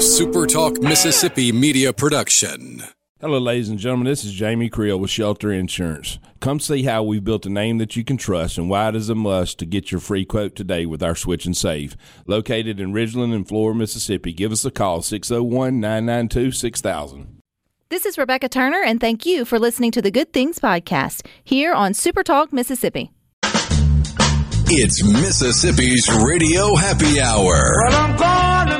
A Super Talk Mississippi media production. Hello, ladies and gentlemen. This is Jamie Creel with Shelter Insurance. Come see how we've built a name that you can trust and why it is a must to get your free quote today with our Switch and Save. Located in Ridgeland and Flora, Mississippi. Give us a call, 601 992 6000. This is Rebecca Turner, and thank you for listening to the Good Things Podcast here on Super Talk Mississippi. It's Mississippi's Radio Happy Hour.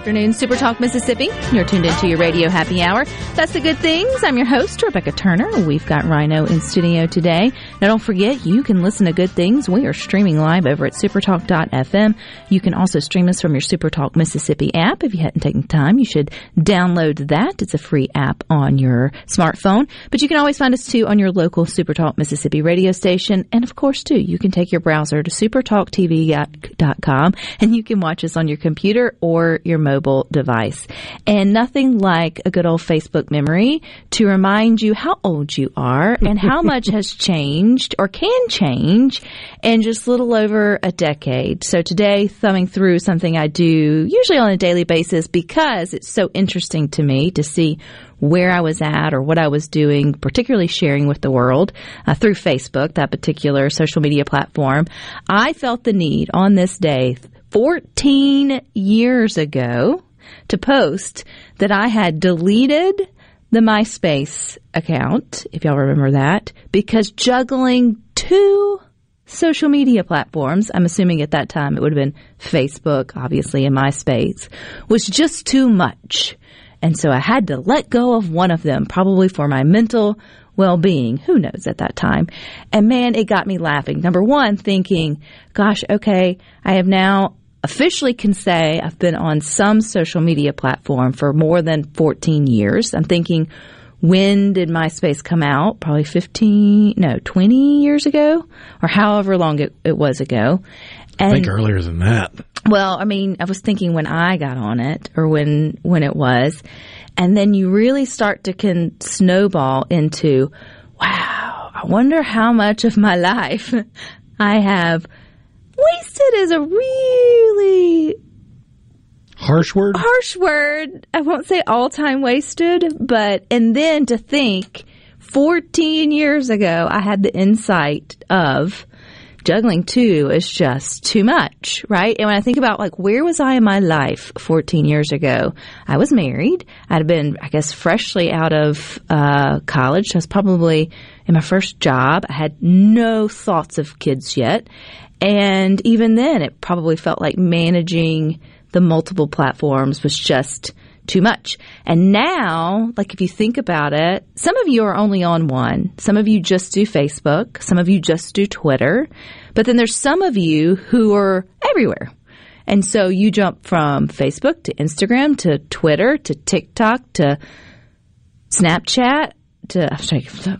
Afternoon, Super Talk Mississippi. You're tuned into your radio happy hour. That's the good things. I'm your host, Rebecca Turner. We've got Rhino in studio today. Now, don't forget, you can listen to good things. We are streaming live over at supertalk.fm. You can also stream us from your Supertalk Mississippi app. If you hadn't taken time, you should download that. It's a free app on your smartphone. But you can always find us too on your local Supertalk Mississippi radio station. And of course, too, you can take your browser to supertalktv.com and you can watch us on your computer or your mobile device. And nothing like a good old Facebook memory to remind you how old you are and how much has changed or can change in just a little over a decade. So today, thumbing through something I do usually on a daily basis because it's so interesting to me to see where I was at or what I was doing, particularly sharing with the world uh, through Facebook, that particular social media platform. I felt the need on this day 14 years ago to post that I had deleted the MySpace account, if y'all remember that, because juggling two social media platforms, I'm assuming at that time it would have been Facebook, obviously, and MySpace, was just too much. And so I had to let go of one of them, probably for my mental well being. Who knows at that time? And man, it got me laughing. Number one, thinking, gosh, okay, I have now officially can say I've been on some social media platform for more than 14 years. I'm thinking, when did MySpace come out? Probably 15, no, 20 years ago, or however long it, it was ago. And, I think earlier than that. Well, I mean, I was thinking when I got on it, or when when it was, and then you really start to can snowball into, wow, I wonder how much of my life I have wasted is a really Harsh word? harsh word. I won't say all time wasted, but, and then to think 14 years ago, I had the insight of juggling two is just too much, right? And when I think about like, where was I in my life 14 years ago? I was married. I'd been, I guess, freshly out of, uh, college. I was probably in my first job. I had no thoughts of kids yet. And even then, it probably felt like managing the multiple platforms was just too much. And now, like if you think about it, some of you are only on one. Some of you just do Facebook. Some of you just do Twitter. But then there's some of you who are everywhere. And so you jump from Facebook to Instagram to Twitter to TikTok to Snapchat to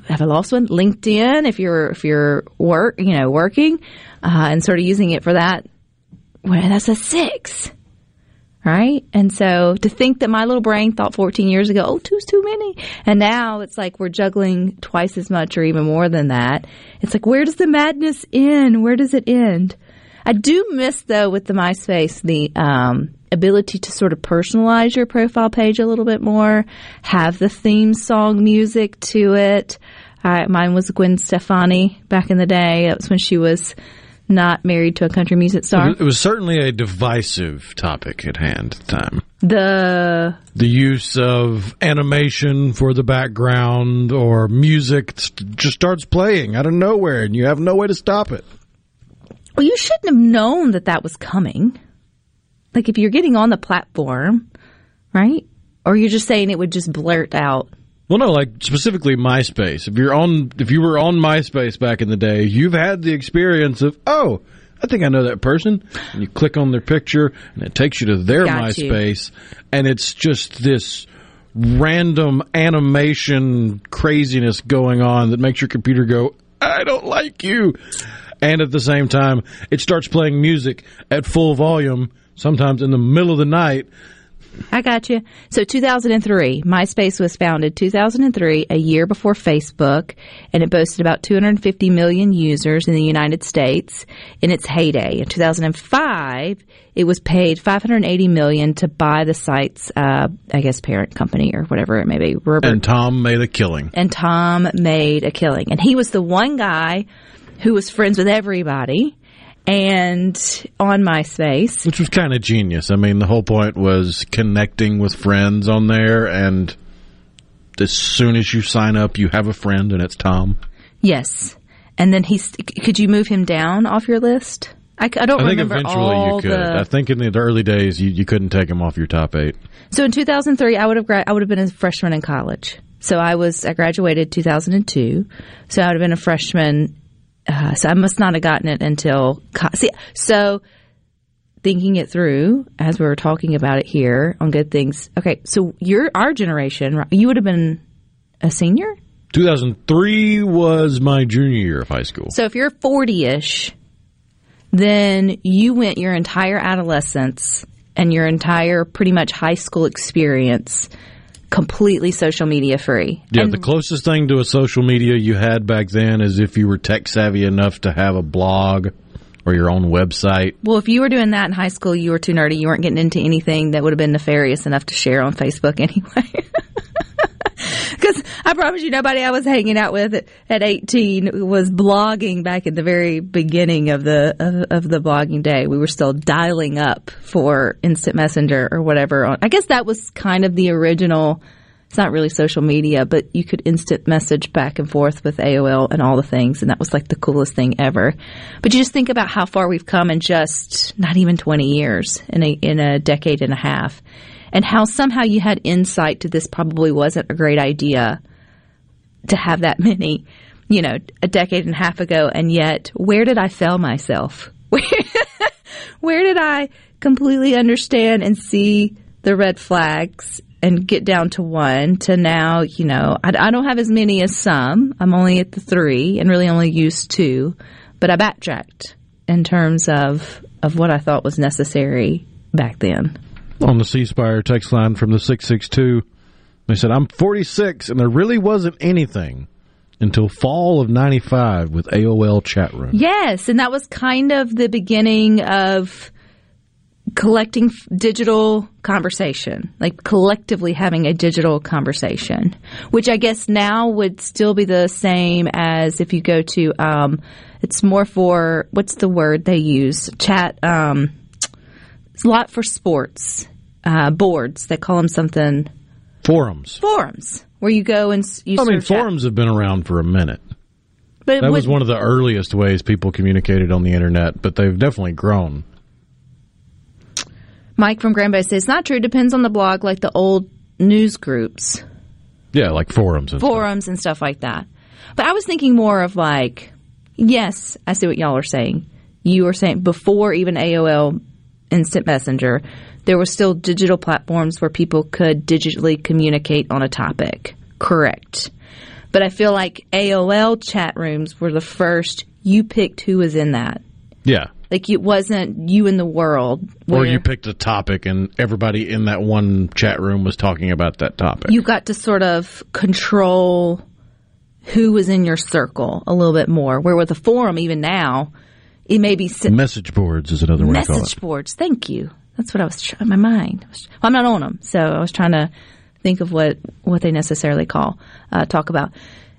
have I lost one? LinkedIn if you're if you're work you know working uh, and sort of using it for that. Well, that's a six right? And so to think that my little brain thought 14 years ago, oh, two's too many. And now it's like we're juggling twice as much or even more than that. It's like, where does the madness end? Where does it end? I do miss though with the MySpace, the, um, ability to sort of personalize your profile page a little bit more, have the theme song music to it. Uh, mine was Gwen Stefani back in the day. That was when she was not married to a country music star. It was certainly a divisive topic at hand at the time. The The use of animation for the background or music just starts playing out of nowhere and you have no way to stop it. well, you shouldn't have known that that was coming. Like if you're getting on the platform, right? Or you're just saying it would just blurt out. Well, no, like specifically MySpace. If you're on, if you were on MySpace back in the day, you've had the experience of, oh, I think I know that person. And you click on their picture, and it takes you to their Got you. MySpace, and it's just this random animation craziness going on that makes your computer go, I don't like you. And at the same time, it starts playing music at full volume, sometimes in the middle of the night. I got you. So 2003, MySpace was founded 2003, a year before Facebook, and it boasted about 250 million users in the United States in its heyday. In 2005, it was paid 580 million to buy the site's, uh, I guess, parent company or whatever it may be. Robert And Tom made a killing. and Tom made a killing. And he was the one guy who was friends with everybody and on MySpace. Which was kind of genius. I mean, the whole point was connecting with friends on there, and as soon as you sign up, you have a friend, and it's Tom. Yes. And then he's, could you move him down off your list? I don't remember. I think remember eventually all you could. the. I think in the early days, you, you couldn't take him off your top eight. So in 2003, I would have I would have been a freshman in college. So I was I graduated 2002. So I would have been a freshman. Uh, so I must not have gotten it until co- see. So thinking it through as we were talking about it here on good things. Okay, so you're our generation. You would have been a senior. 2003 was my junior year of high school. So if you're 40 ish, then you went your entire adolescence and your entire pretty much high school experience completely social media free. Yeah, And- the closest thing to a social media you had back then is if you were tech savvy enough to have a blog or your own website. well, if you were doing that in high school, you were too nerdy. You weren't getting into anything that would have been nefarious enough to share on Facebook anyway. Because I promise you, nobody I was hanging out with at, at 18 was blogging back at the very beginning of the of, of the blogging day. We were still dialing up for Instant Messenger or whatever. I guess that was kind of the original. It's not really social media, but you could instant message back and forth with AOL and all the things, and that was like the coolest thing ever. But you just think about how far we've come in just not even 20 years, in a in a decade and a half, and how somehow you had insight to this probably wasn't a great idea to have that many, you know, a decade and a half ago, and yet where did I fail myself? Where, where did I completely understand and see the red flags and get down to one to now, you know, I, I don't have as many as some. I'm only at the three and really only used two, but I backtracked in terms of, of what I thought was necessary back then. On the C Spire text line from the 662, they said, I'm 46 and there really wasn't anything until fall of 95 with AOL chat room. Yes, and that was kind of the beginning of collecting f- digital conversation, like collectively having a digital conversation, which I guess now would still be the same as if you go to, um, it's more for, what's the word they use? Chat, um, it's a lot for sports, uh, boards. They call them something, Forums. forums, where you go and you I mean, chat. forums have been around for a minute. But That was one of the earliest ways people communicated on the internet, but they've definitely grown. Mike from Grand Bay says, it's not true. Depends on the blog, like the old news groups, Yeah, like forums and stuff. forums, and stuff like that. But I was thinking more of like, yes, I see what y'all are saying. You were saying before even AOL Instant Messenger, there were still digital platforms where people could digitally communicate on a topic. Correct. But I feel like AOL chat rooms were the first. You picked who was in that. Yeah. Like it wasn't you in the world. Or where- you picked a topic and everybody in that one chat room was talking about that topic. you got to sort of control who was in your circle a little bit more. Where with a forum, even now, it may be si- Message boards is another way to call message boards. Thank you. That's what I was trying. My mind. was- Well, I'm not on them, so I was trying to think of what what they necessarily call uh, talk about.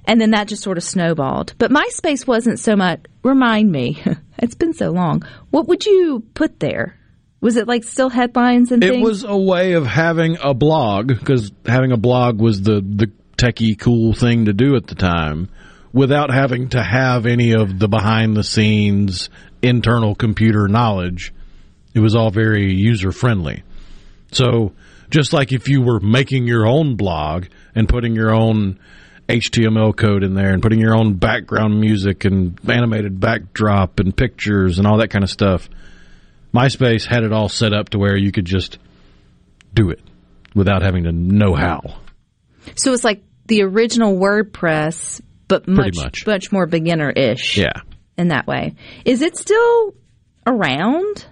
And then that just sort of snowballed. But MySpace wasn't so much. Remind me, it's been so long. What would you put there? Was it like still headlines and It things? was a way of having a blog because having a blog was the the techie cool thing to do at the time, without having to have any of the behind the scenes internal computer knowledge. It was all very user friendly. So just like if you were making your own blog and putting your own HTML code in there and putting your own background music and animated backdrop and pictures and all that kind of stuff, MySpace had it all set up to where you could just do it. without having to know how. So it's like the original WordPress, but much much. much more beginner ish. Yeah. in that way. Is it still around?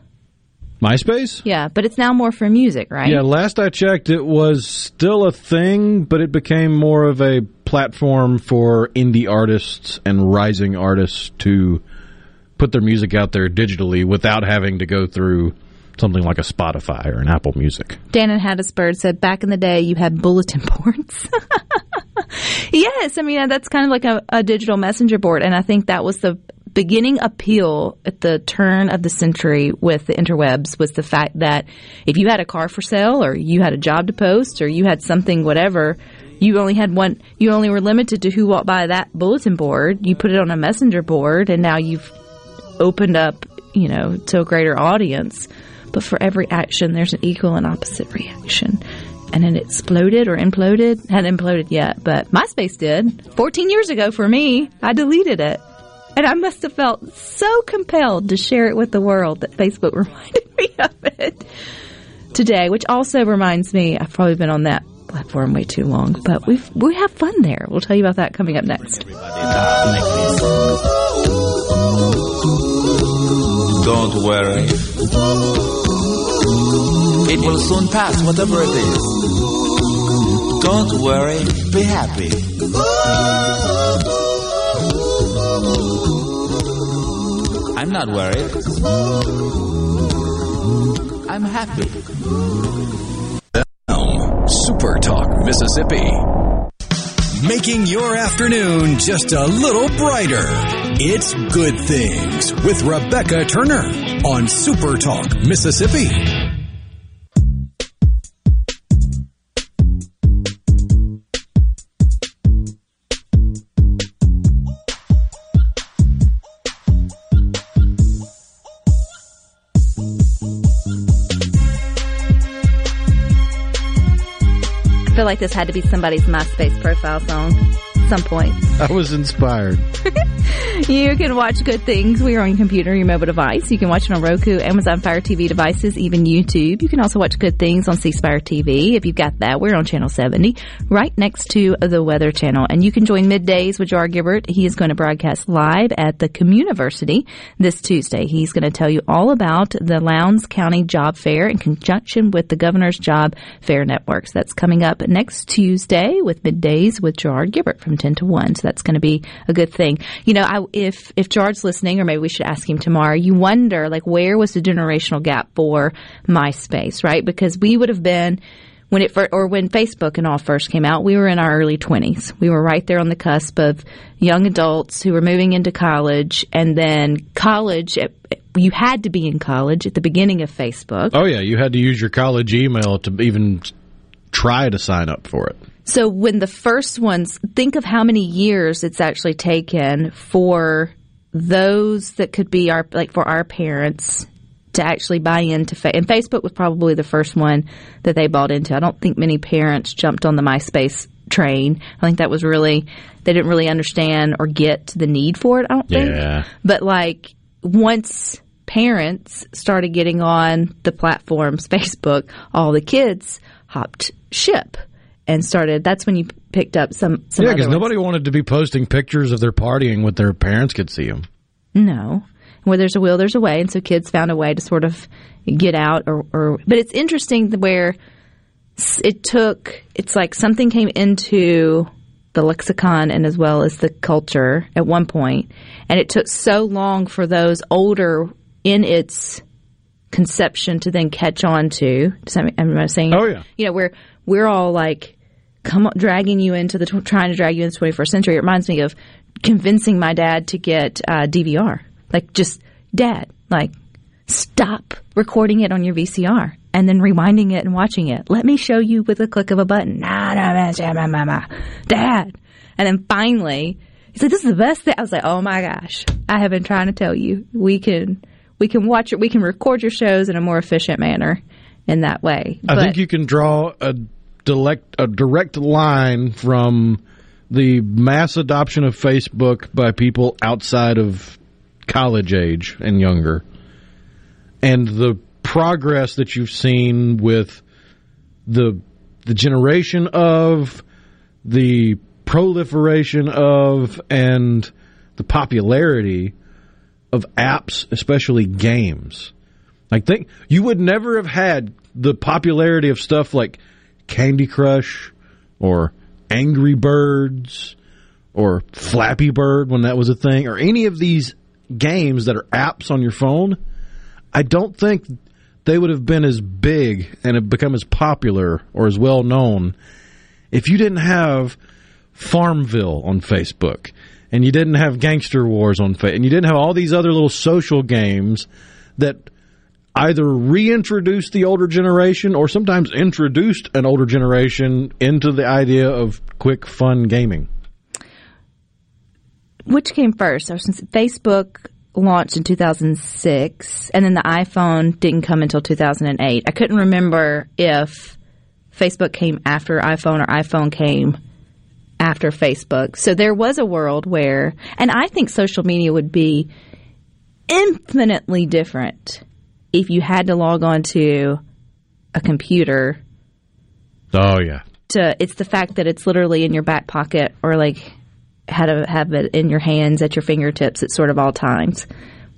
MySpace? Yeah, but it's now more for music, right? Yeah, last I checked, it was still a thing, but it became more of a platform for indie artists and rising artists to put their music out there digitally without having to go through something like a Spotify or an Apple Music. Dan and Hattiesburg said back in the day you had bulletin boards. yes, I mean uh, that's kind of like a, a digital messenger board, and I think that was the beginning appeal at the turn of the century with the interwebs was the fact that if you had a car for sale or you had a job to post or you had something whatever you only had one you only were limited to who walked by that bulletin board. You put it on a messenger board and now you've opened up you know to a greater audience. But for every action there's an equal and opposite reaction. And it exploded or imploded. Hadn't imploded yet but myspace did. 14 years ago for me i deleted it and I must have felt so compelled to share it with the world that Facebook reminded me of it today, which also reminds me I've probably been on that platform way too long, but we've we have fun there. We'll tell you about that coming up next. Don't worry. It will soon pass, whatever it is. Don't worry, be happy. I'm not worried. I'm happy. Super Talk Mississippi. Making your afternoon just a little brighter. It's Good Things with Rebecca Turner on Super Talk Mississippi. Like this had to be somebody's MySpace profile song some point. I was inspired. You can watch Good Things. We are on your computer, your mobile device. You can watch it on Roku, Amazon Fire TV devices, even YouTube. You can also watch Good Things on C Spire TV. If you've got that, we're on channel 70, right next to the Weather Channel. And you can join middays with Gerard Gibert. He is going to broadcast live at the Communiversity this Tuesday. He's going to tell you all about the Lowndes County Job Fair in conjunction with the Governor's Job Fair Networks. That's coming up next Tuesday with middays with Gerard Gibert from 10 to 1. So that's going to be a good thing. You know, I, if, if Gerard's listening, or maybe we should ask him tomorrow, you wonder, like, where was the generational gap for MySpace, right? Because we would have been, when it or when Facebook and all first came out, we were in our early 20s. We were right there on the cusp of young adults who were moving into college, and then college, you had to be in college at the beginning of Facebook. Oh, yeah, you had to use your college email to even try to sign up for it. So when the first ones, think of how many years it's actually taken for those that could be our, like for our parents to actually buy into, fa- and Facebook was probably the first one that they bought into. I don't think many parents jumped on the MySpace train. I think that was really, they didn't really understand or get the need for it, I don't think. Yeah. But like once parents started getting on the platforms, Facebook, all the kids hopped ship and started. That's when you picked up some. some Yeah, because nobody wanted to be posting pictures of their partying when their parents could see them. No. Where there's a will, there's a way, and so kids found a way to sort of get out. Or, or but it's interesting where it took. It's like something came into the lexicon and as well as the culture at one point, and it took so long for those older in its conception to then catch on to. Does that make, am I saying? Oh, yeah. You know, where we're all like come on, dragging you into the tw- trying to drag you into the 21st century. It reminds me of convincing my dad to get uh, DVR. Like, just dad, like, stop recording it on your VCR and then rewinding it and watching it. Let me show you with a click of a button. Nah, nah, nah, nah. Dad. And then finally, he's like, "This is the best thing." I was like, "Oh my gosh, I have been trying to tell you. We can, we can watch it. We can record your shows in a more efficient manner." In that way, I But- think you can draw a direct a direct line from the mass adoption of Facebook by people outside of college age and younger, and the progress that you've seen with the the generation of, the proliferation of, and the popularity of apps, especially games. Like think you would never have had the popularity of stuff like Candy Crush or Angry Birds or Flappy Bird when that was a thing or any of these games that are apps on your phone. I don't think they would have been as big and have become as popular or as well known if you didn't have Farmville on Facebook and you didn't have Gangster Wars on Facebook and you didn't have all these other little social games that either reintroduced the older generation or sometimes introduced an older generation into the idea of quick fun gaming. Which came first? So since Facebook launched in 2006 and then the iPhone didn't come until 2008. I couldn't remember if Facebook came after iPhone or iPhone came after Facebook. So there was a world where, and I think social media would be infinitely different if you had to log on to a computer Oh yeah. to it's the fact that it's literally in your back pocket or like how to have it in your hands at your fingertips at sort of all times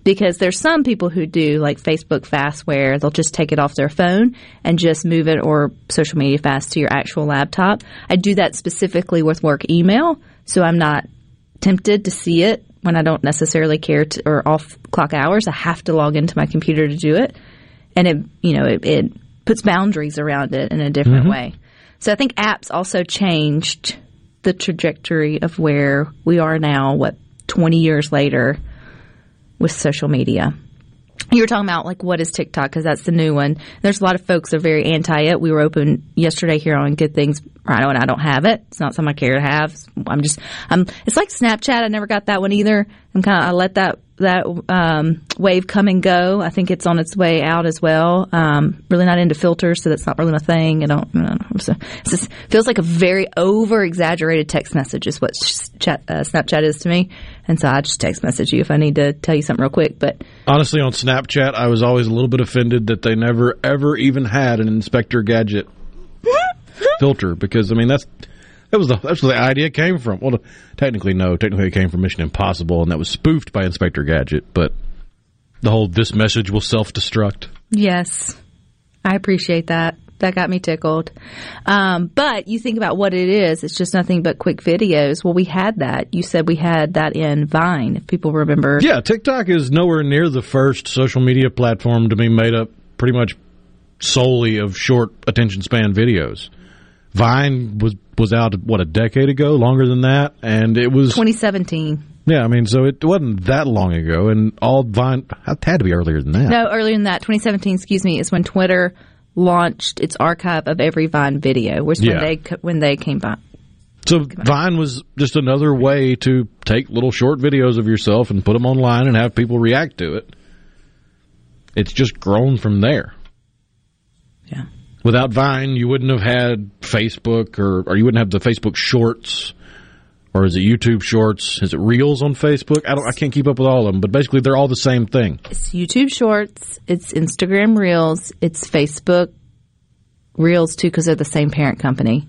because there's some people who do like Facebook fast where they'll just take it off their phone and just move it or social media fast to your actual laptop. I do that specifically with work email so I'm not tempted to see it when I don't necessarily care to, or off clock hours. I have to log into my computer to do it. And it, you know, it, it puts boundaries around it in a different mm-hmm. way. So I think apps also changed the trajectory of where we are now, what, 20 years later with social media. You were talking about like what is TikTok because that's the new one. There's a lot of folks that are very anti it. We were open yesterday here on Good Things Rhino, and I don't have it. It's not something I care to have. I'm just I'm. It's like Snapchat. I never got that one either. I'm kind of I let that that um, wave come and go. I think it's on its way out as well. Um, really not into filters, so that's not really my thing. I don't. I don't. So it just feels like a very over exaggerated text message is what chat, uh, Snapchat is to me. And so I just text message you if I need to tell you something real quick. But Honestly, on Snapchat, I was always a little bit offended that they never ever even had an Inspector Gadget filter because I mean that's that was the that's where the idea came from. Well, technically no, technically it came from Mission Impossible, and that was spoofed by Inspector Gadget. But the whole this message will self destruct. Yes, I appreciate that. That got me tickled. Um, but you think about what it is, it's just nothing but quick videos. Well, we had that. You said we had that in Vine, if people remember. Yeah, TikTok is nowhere near the first social media platform to be made up pretty much solely of short attention span videos. Vine was was out what a decade ago, longer than that, and it was 2017. yeah. I mean, so it wasn't that long ago, and all Vine it had to be earlier than that. No, earlier than that, 2017, excuse me, is when Twitter launched its archive of every Vine video, which Yeah. when they when they came by. So Vine was just another way to take little short videos of yourself and put them online and have people react to it. It's just grown from there. Without Vine, you wouldn't have had Facebook or, or you wouldn't have the Facebook Shorts or is it YouTube Shorts? Is it Reels on Facebook? I don't. I can't keep up with all of them, but basically they're all the same thing. It's YouTube Shorts, it's Instagram Reels, it's Facebook Reels too, because they're the same parent company.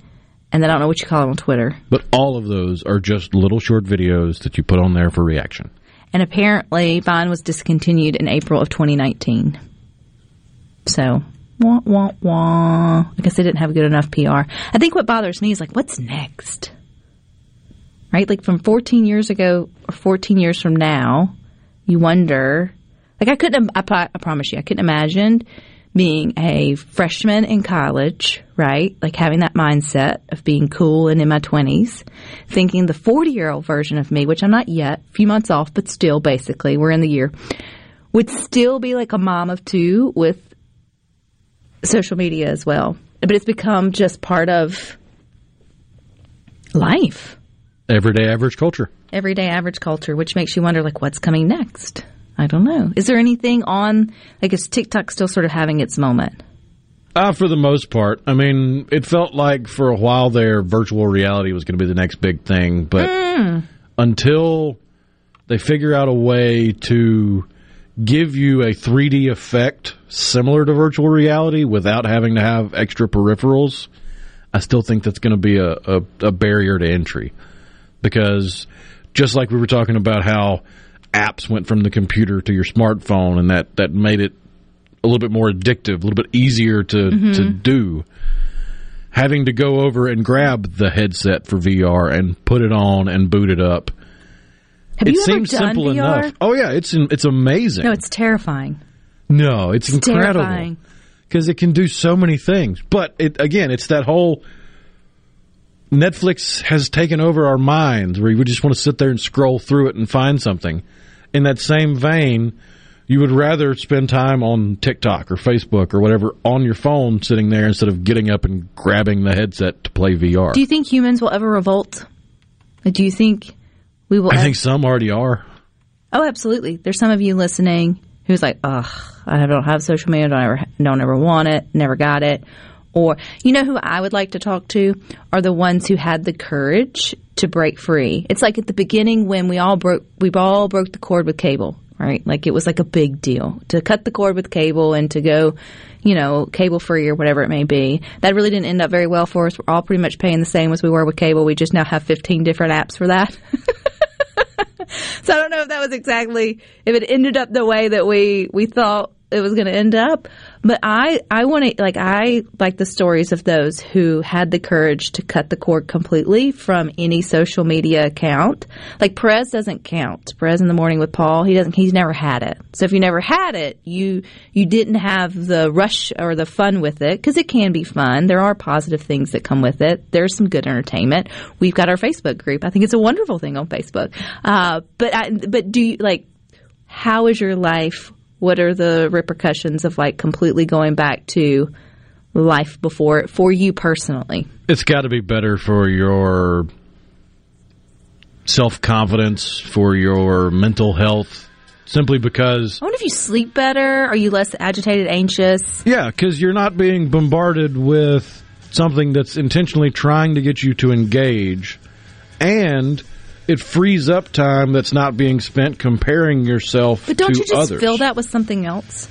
And then I don't know what you call them on Twitter. But all of those are just little short videos that you put on there for reaction. And apparently, Vine was discontinued in April of 2019. So, wah, wah, wah. I guess they didn't have good enough PR. I think what bothers me is like, what's next? Right? Like from 14 years ago or 14 years from now, you wonder. Like, I couldn't, I, I promise you, I couldn't imagine being a freshman in college, right? Like having that mindset of being cool and in my 20s, thinking the 40 year old version of me, which I'm not yet, a few months off, but still basically, we're in the year, would still be like a mom of two with social media as well. But it's become just part of life, Everyday average culture. everyday average culture, which makes you wonder like what's coming next. I don't know. Is there anything on, like, is TikTok still sort of having its moment? Uh, for the most part. I mean, it felt like for a while there, virtual reality was going to be the next big thing. But until they figure out a way to give you a 3D effect similar to virtual reality without having to have extra peripherals, I still think that's going to be a, a, a barrier to entry because just like we were talking about how apps went from the computer to your smartphone and that, that made it a little bit more addictive, a little bit easier to, to mm-hmm. do. Having to go over and grab the headset for VR and put it on and boot it up. Have it seems simple VR? enough. Oh yeah, it's it's amazing. No, it's terrifying. No, it's, It's incredible because it can do so many things. But it again, it's that whole Netflix has taken over our minds where we just want to sit there and scroll through it and find something. In that same vein, you would rather spend time on TikTok or Facebook or whatever on your phone sitting there instead of getting up and grabbing the headset to play VR. Do you think humans will ever revolt? Do you think we will? I think some already are. Oh, absolutely. There's some of you listening who's like, ugh, I don't have social media, don't ever, don't ever want it, never got it. Or, you know who I would like to talk to are the ones who had the courage to break free. It's like at the beginning when we all broke, we all broke the cord with cable, right? Like it was like a big deal to cut the cord with cable and to go, you know, cable free or whatever it may be. That really didn't end up very well for us. We're all pretty much paying the same as we were with cable. We just now have 15 different apps for that. So I don't know if that was exactly if it ended up the way that we we thought it was going to end up. But I I want to like I like the stories of those who had the courage to cut the cord completely from any social media account. Like Perez doesn't count. Perez in the morning with Paul, he doesn't. He's never had it. So if you never had it, you you didn't have the rush or the fun with it because it can be fun. There are positive things that come with it. There's some good entertainment. We've got our Facebook group. I think it's a wonderful thing on Facebook. Uh, but I, but do you like? How is your life? What are the repercussions of like completely going back to life before it for you personally? It's got to be better for your self confidence, for your mental health, simply because, I wonder if you sleep better. Are you less agitated, anxious? yeah, because you're not being bombarded with something that's intentionally trying to get you to engage, and it frees up time that's not being spent comparing yourself But don't you just others. fill that with something else?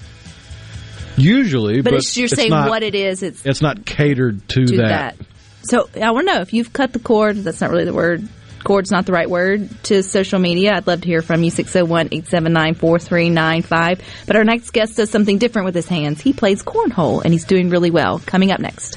Usually, But, but, it's, you're saying not, what it is. It's It's not catered to, to that. that. So I want to know if you've cut the cord. That's not really the word. Cord's not the right word to social media. I'd love to hear from you. 601 879 4395. But our next guest does something different with his hands. He plays cornhole and he's doing really well. Coming up next.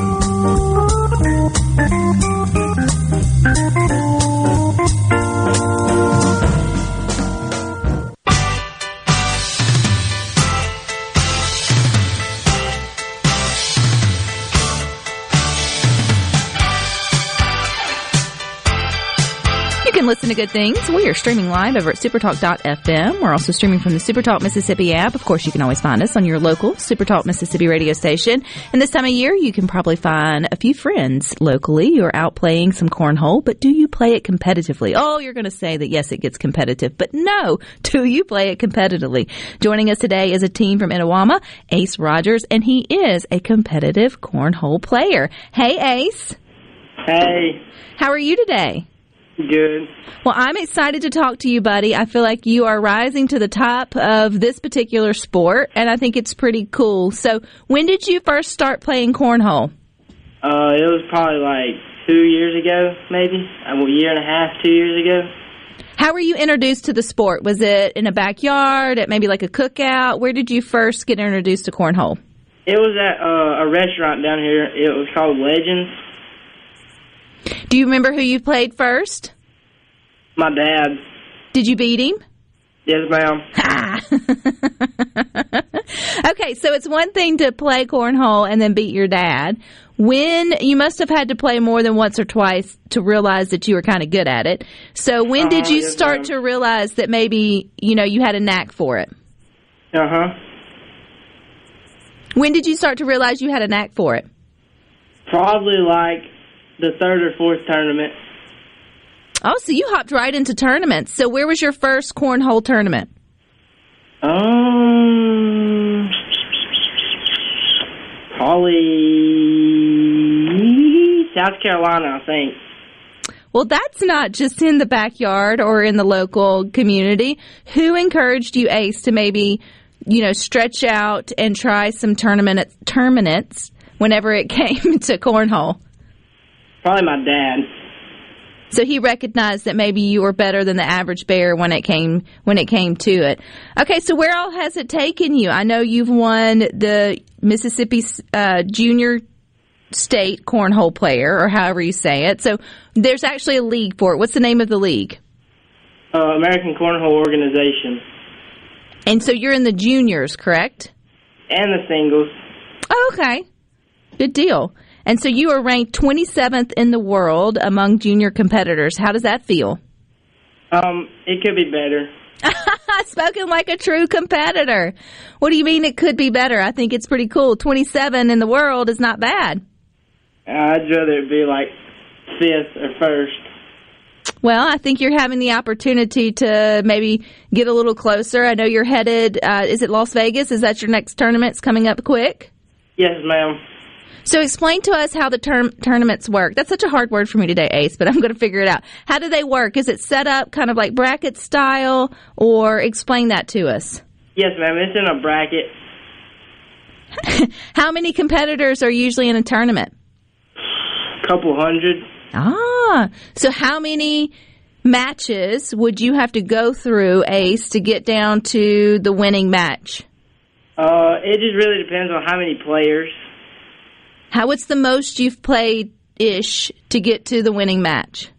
To good things. We are streaming live over at supertalk.fm. We're also streaming from the Supertalk Mississippi app. Of course, you can always find us on your local Supertalk Mississippi radio station. And this time of year, you can probably find a few friends locally who are out playing some cornhole, but do you play it competitively? Oh, you're going to say that yes, it gets competitive, but no, do you play it competitively? Joining us today is a team from Itawamba, Ace Rodgers, and he is a competitive cornhole player. Hey, Ace. Hey, How are you today? Good. Well, I'm excited to talk to you, buddy. I feel like you are rising to the top of this particular sport, and I think it's pretty cool. So, when did you first start playing cornhole? Uh, it was probably like two years ago, maybe a year and a half, two years ago. How were you introduced to the sport? Was it in a backyard, at maybe like a cookout? Where did you first get introduced to cornhole? It was at uh, a restaurant down here. It was called Legends. Do you remember who you played first? My dad. Did you beat him? Yes, ma'am. Okay, so it's one thing to play cornhole and then beat your dad. When you must have had to play more than once or twice to realize that you were kind of good at it. So when did Uh-huh, you yes, start ma'am. to realize that maybe, you know, you had a knack for it? Uh huh. When did you start to realize you had a knack for it? Probably like the third or fourth tournament. Oh, so you hopped right into tournaments. So where was your first cornhole tournament? Um, probably South Carolina, I think. Well, that's not just in the backyard or in the local community. Who encouraged you, Ace, to maybe, you know, stretch out and try some tournament tournaments whenever it came to cornhole? Probably my dad. So he recognized that maybe you were better than the average bear when it came when it came to it. Okay, so where all has it taken you? I know you've won the Mississippi uh, Junior State Cornhole Player, or however you say it. So there's actually a league for it. What's the name of the league? Uh, American Cornhole Organization. And so you're in the juniors, correct? And the singles. Oh, okay. Good deal. And so you are ranked 27th in the world among junior competitors. How does that feel? Um, it could be better. Spoken like a true competitor. What do you mean it could be better? I think it's pretty cool. 27 in the world is not bad. I'd rather it be like fifth or first. Well, I think you're having the opportunity to maybe get a little closer. I know you're headed, uh, is it Las Vegas? Is that your next tournament's coming up quick? Yes, ma'am. So explain to us how the term tournaments work. That's such a hard word for me today, Ace, but I'm going to figure it out. How do they work? Is it set up kind of like bracket style, or explain that to us? Yes, ma'am. It's in a bracket. how many competitors are usually in a tournament? Couple hundred. Ah, so how many matches would you have to go through, Ace, to get down to the winning match? Uh, it just really depends on how many players. How what's the most you've played ish to get to the winning match?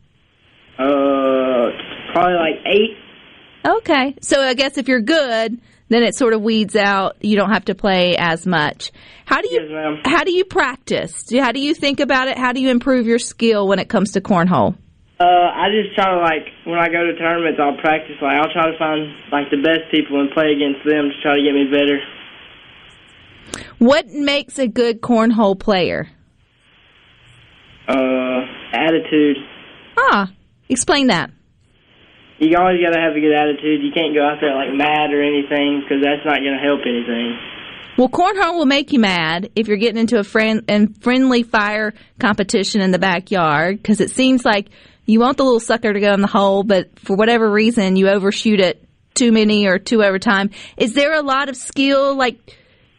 Uh, probably like eight. Okay, so I guess if you're good, then it sort of weeds out. You don't have to play as much. How do you Yes, how do you practice? How do you think about it? How do you improve your skill when it comes to cornhole? Uh, I just try to like when I go to tournaments, I'll practice. Like I'll try to find like the best people and play against them to try to get me better. What makes a good cornhole player? Uh, attitude. Ah, explain that. You always got to have a good attitude. You can't go out there like mad or anything because that's not going to help anything. Well, cornhole will make you mad if you're getting into a friend and friendly fire competition in the backyard because it seems like you want the little sucker to go in the hole, but for whatever reason you overshoot it too many or too over time. Is there a lot of skill like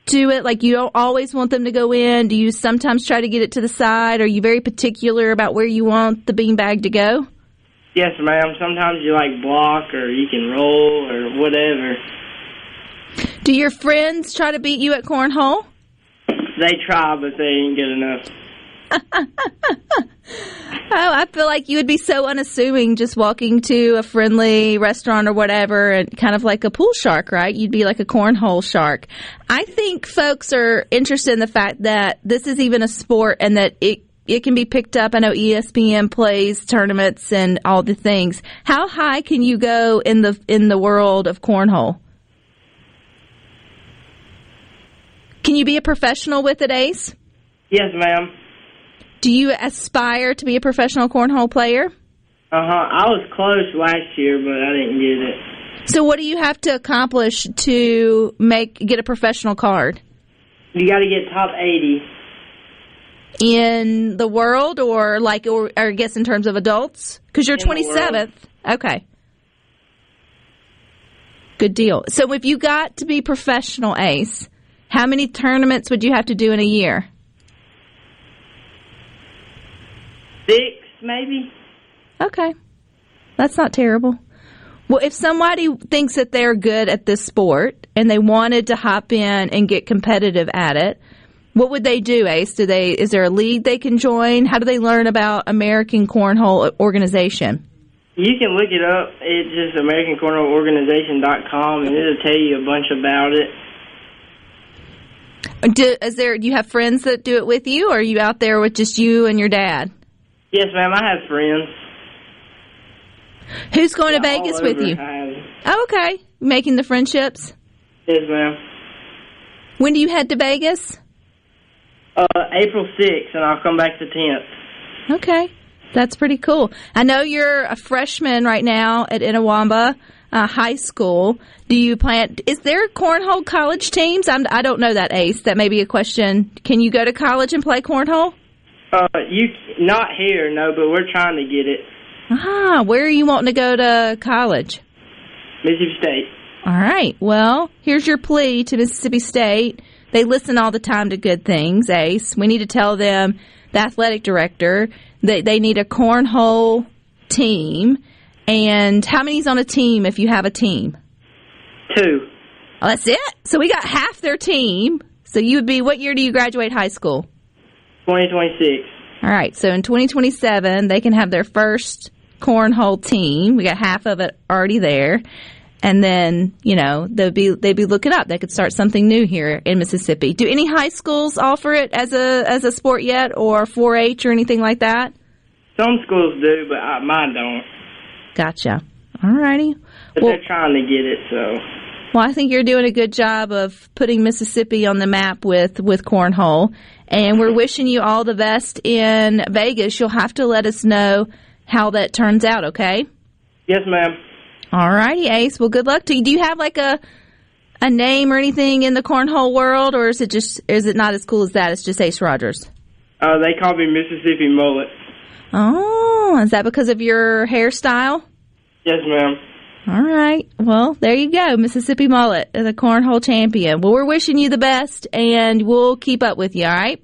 to it? Like you don't always want them to go in. Do you sometimes try to get it to the side? Are you very particular about where you want the beanbag to go? Yes, ma'am. Sometimes you like block or you can roll or whatever. Do your friends try to beat you at cornhole? They try, but they ain't good enough. Oh, I feel like you would be so unassuming just walking to a friendly restaurant or whatever and kind of like a pool shark, right? You'd be like a cornhole shark. I think folks are interested in the fact that this is even a sport and that it it can be picked up. I know ESPN plays tournaments and all the things. How high can you go in the in the world of cornhole? Can you be a professional with it, Ace? Yes, ma'am. Do you aspire to be a professional cornhole player? Uh huh. I was close last year, but I didn't get it. So what do you have to accomplish to make get a professional card You got to get top eighty. in the world or like or, or I guess in terms of adults cuz you're In 27th. Okay. Good deal. So if you got to be professional ace, how many tournaments would you have to do in a year? Six, maybe. Okay. That's not terrible. Well, if somebody thinks that they're good at this sport and they wanted to hop in and get competitive at it, what would they do, Ace? Do they is there a league they can join? How do they learn about American Cornhole organization? You can look it up. It's just AmericanCornholeOrganization.com, and it'll tell you a bunch about it. Do, is there do you have friends that do it with you or are you out there with just you and your dad? Yes, ma'am. I have friends. Who's going to Vegas with you? Oh, okay. Making the friendships. Yes, ma'am. When do you head to Vegas? Uh, April 6th, and I'll come back the 10th. Okay. That's pretty cool. I know you're a freshman right now at Itawamba uh, High School. Do you plan? Is there cornhole college teams? I'm, I don't know that, Ace. That may be a question. Can you go to college and play cornhole? Uh, you not here, no, but we're trying to get it. Ah, where are you wanting to go to college? Mississippi State. All right. Well, here's your plea to Mississippi State. They listen all the time to good things, Ace. We need to tell them, the athletic director, that they need a cornhole team. And how many's on a team if you have a team? Two. Oh, that's it? So we got half their team. So you would be, what year do you graduate high school? 2026. All right. So in 2027, they can have their first cornhole team. We got half of it already there. And then, you know, they'd be they'd be looking up. They could start something new here in Mississippi. Do any high schools offer it as a as a sport yet, or 4-H or anything like that? Some schools do, but uh, mine don't. Gotcha. All righty. But Well- they're trying to get it, so. Well, I think you're doing a good job of putting Mississippi on the map with with cornhole, and we're wishing you all the best in Vegas. You'll have to let us know how that turns out. Okay. Yes, ma'am. All righty, Ace. Well, good luck to you. Do you have like a a name or anything in the cornhole world, or is it just is it not as cool as that? It's just Ace Rodgers. Uh, they call me Mississippi Mullet. Oh, is that because of your hairstyle? Yes, ma'am. All right. Well, there you go. Mississippi Mullet, the cornhole champion. Well, we're wishing you the best, and we'll keep up with you. All right.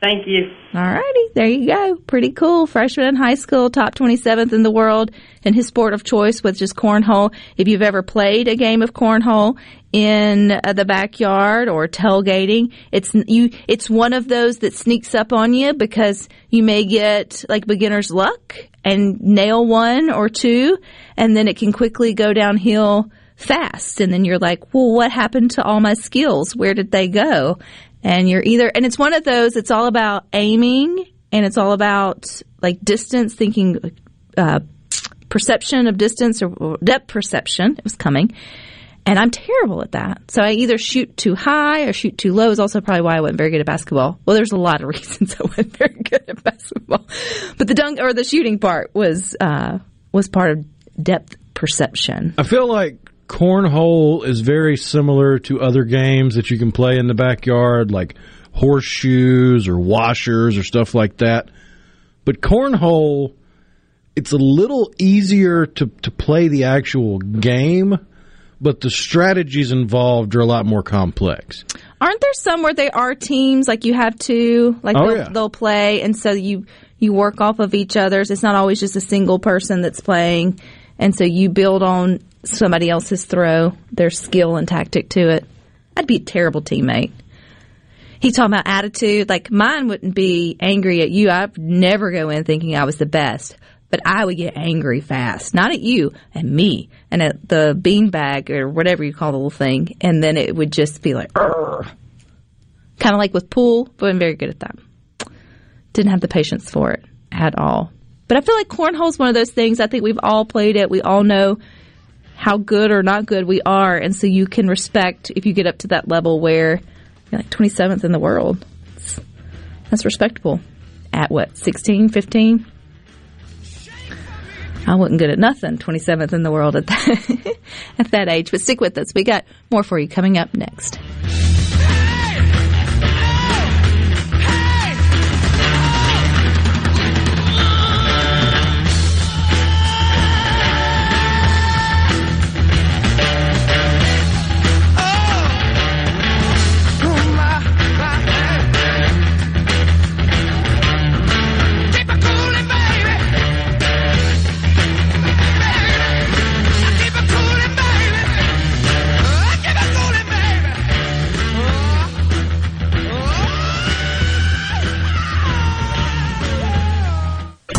Thank you. All righty, there you go. Pretty cool. Freshman in high school, top 27th in the world in his sport of choice, which is cornhole. If you've ever played a game of cornhole in uh, the backyard or tailgating, it's you. It's one of those that sneaks up on you because you may get like beginner's luck and nail one or two, and then it can quickly go downhill fast. And then you're like, well, what happened to all my skills? Where did they go? And you're either, and it's one of those, it's all about aiming and it's all about like distance, thinking, uh, perception of distance or, or depth perception. It was coming. And I'm terrible at that. So I either shoot too high or shoot too low is also probably why I wasn't very good at basketball. Well, there's a lot of reasons I wasn't very good at basketball. But the dunk or the shooting part was, uh, was part of depth perception. I feel like cornhole is very similar to other games that you can play in the backyard, like horseshoes or washers or stuff like that. But cornhole, it's a little easier to, to play the actual game, but the strategies involved are a lot more complex. Aren't there some where they are teams like you have to like Oh, they'll, yeah. they'll play and so you you work off of each other's. It's not always just a single person that's playing, and so you build on somebody else's throw, their skill and tactic to it. I'd be a terrible teammate. He talking about attitude. Like mine wouldn't be angry at you. I'd never go in thinking I was the best, but I would get angry fast. Not at you, at me, and at the beanbag or whatever you call the little thing. And then it would just be like, kind of like with pool, but I'm very good at that. Didn't have the patience for it at all. But I feel like cornhole's one of those things. I think we've all played it. We all know how good or not good we are, and so you can respect if you get up to that level where you're like 27th in the world. That's respectable. At what, 16, 15? I wasn't good at nothing, 27th in the world at that, at that age. But stick with us. We got more for you coming up next.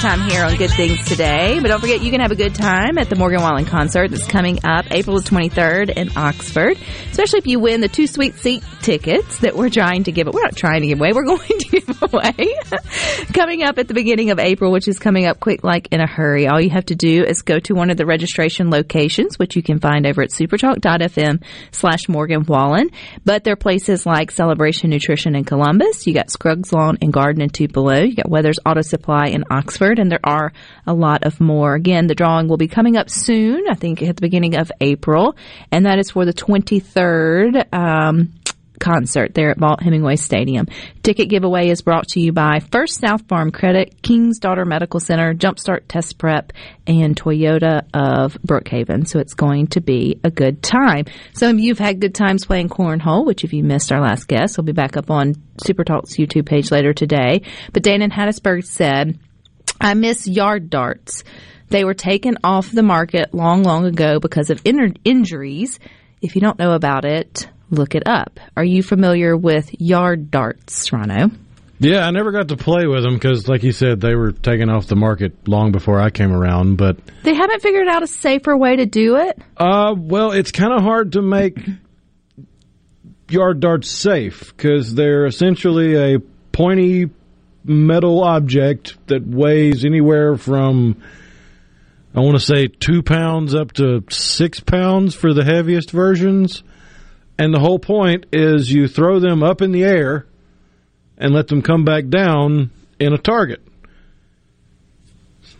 time here on Good Things today. But don't forget, you can have a good time at the Morgan Wallen concert that's coming up April the 23rd in Oxford. Especially if you win the two sweet seat tickets that we're trying to give away. We're not trying to give away, we're going to give away. coming up at the beginning of April, which is coming up quick like in a hurry. All you have to do is go to one of the registration locations, which you can find over at supertalk.fm slash Morgan Wallen. But there are places like Celebration Nutrition in Columbus. You got Scruggs Lawn and Garden in Tupelo. You got Weathers Auto Supply in Oxford, and there are a lot of more. Again, the drawing will be coming up soon, I think at the beginning of April, and that is for the 23rd. Um, concert there at Vaught Hemingway Stadium. Ticket giveaway is brought to you by First South Farm Credit, King's Daughter Medical Center, Jumpstart Test Prep, and Toyota of Brookhaven. So it's going to be a good time. Some of you have had good times playing cornhole, which if you missed our last guest, will be back up on Super Talk's YouTube page later today. But Dan in Hattiesburg said, I miss yard darts. They were taken off the market long, long ago because of in- injuries. If you don't know about it, look it up. Are you familiar with yard darts, Rano? Yeah, I never got to play with them because, like you said, they were taken off the market long before I came around. But They haven't figured out a safer way to do it. uh, well, it's kind of hard to make yard darts safe because they're essentially a pointy metal object that weighs anywhere from I want to say two pounds up to six pounds for the heaviest versions. And the whole point is you throw them up in the air and let them come back down in a target.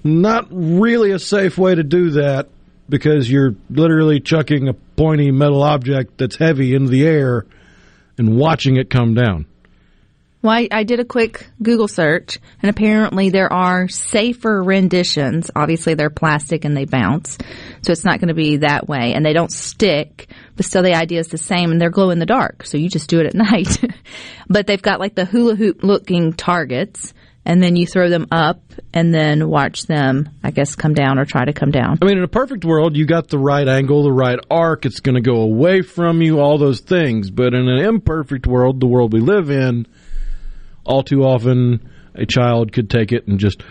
Not really a safe way to do that because you're literally chucking a pointy metal object that's heavy into the air and watching it come down. Well, I, I did a quick Google search, and apparently there are safer renditions. Obviously, they're plastic and they bounce, so it's not going to be that way, and they don't stick. But still, the idea is the same, and they're glow in the dark, so you just do it at night. but they've got like the hula hoop looking targets, and then you throw them up, and then watch them, I guess, come down or try to come down. I mean, in a perfect world, you got the right angle, the right arc. It's going to go away from you, all those things. But in an imperfect world, the world we live in, all too often a child could take it and just,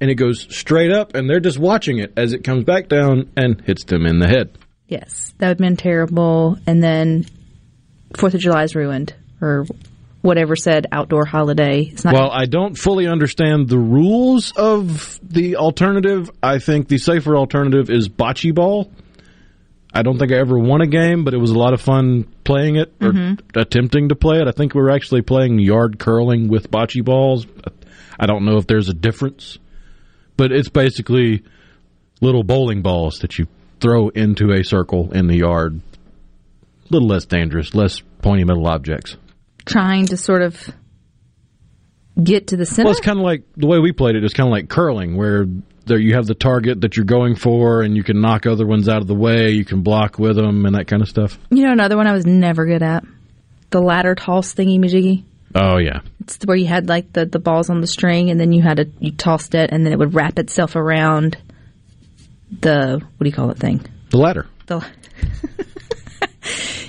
and it goes straight up, and they're just watching it as it comes back down and hits them in the head. Yes, that would have been terrible. And then Fourth of July is ruined, or whatever said outdoor holiday. It's not. Well, I don't fully understand the rules of the alternative. I think the safer alternative is bocce ball. I don't think I ever won a game, but it was a lot of fun playing it or mm-hmm. attempting to play it. I think we were actually playing yard curling with bocce balls. I don't know if there's a difference, but it's basically little bowling balls that you throw into a circle in the yard. A little less dangerous, less pointy metal objects. trying to sort of get to the center. Well, it's kind of like the way we played it. It's kind of like curling, where there you have the target that you're going for, and you can knock other ones out of the way. You can block with them and that kind of stuff. you know, another one I was never good at the ladder toss thingy majiggy. Oh yeah, It's where you had like the, the balls on the string, and then you had to you tossed it, and then it would wrap itself around the what do you call it thing? the ladder. The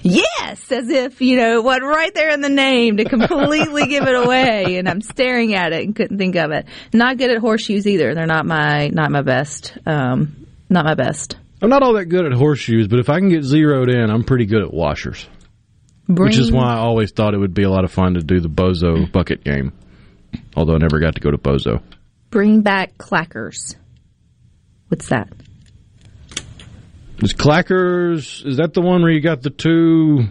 yes, as if you know what right there in the name to completely give it away. And I'm staring at it and couldn't think of it. Not good at horseshoes either. They're not my not my best. Um, not my best. I'm not all that good at horseshoes, but if I can get zeroed in, I'm pretty good at washers. Which is why I always thought it would be a lot of fun to do the Bozo bucket game. Although I never got to go to Bozo. bring back clackers. What's that? Is Clackers, is that the one where you got the two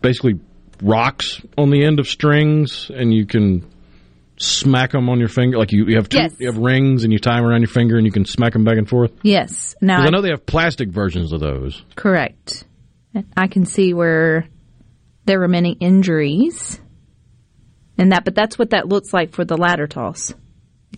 basically rocks on the end of strings and you can smack them on your finger? Like you, you have two, Yes. you have rings and you tie them around your finger and you can smack them back and forth? Yes. Now Because I I- know they have plastic versions of those. Correct. I can see where there were many injuries and that, but that's what that looks like for the ladder toss.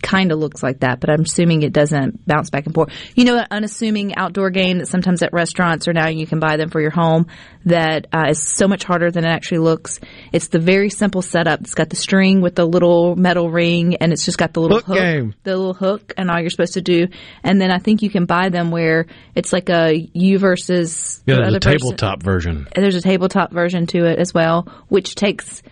Kind of looks like that, but I'm assuming it doesn't bounce back and forth. You know, an unassuming outdoor game that sometimes at restaurants or now you can buy them for your home that uh, is so much harder than it actually looks. It's the very simple setup. It's got the string with the little metal ring and it's just got the little Hook game. the little hook and all you're supposed to do. And then I think you can buy them where it's like a you versus Yeah, the there's other a person- tabletop version. there's a tabletop version to it as well, which takes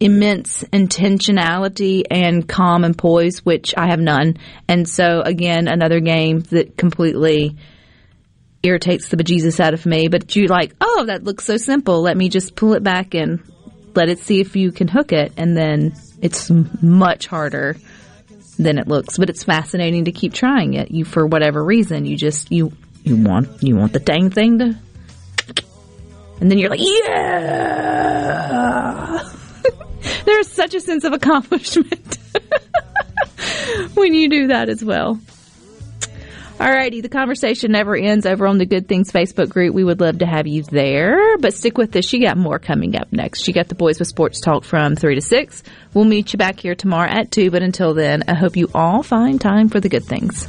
immense intentionality and calm and poise, which I have none. And so, again, another game that completely irritates the bejesus out of me. But you're like, oh, that looks so simple. Let me just pull it back and let it see if you can hook it. And then it's much harder than it looks. But it's fascinating to keep trying it. You, for whatever reason, you just, you, you want, you want the dang thing to, and then you're like, yeah! There's such a sense of accomplishment when you do that as well. Alrighty, the conversation never ends over on the Good Things Facebook group. We would love to have you there, but stick with us. You got more coming up next. You got the Boys with Sports Talk from 3 to 6. We'll meet you back here tomorrow at 2, but until then, I hope you all find time for the good things.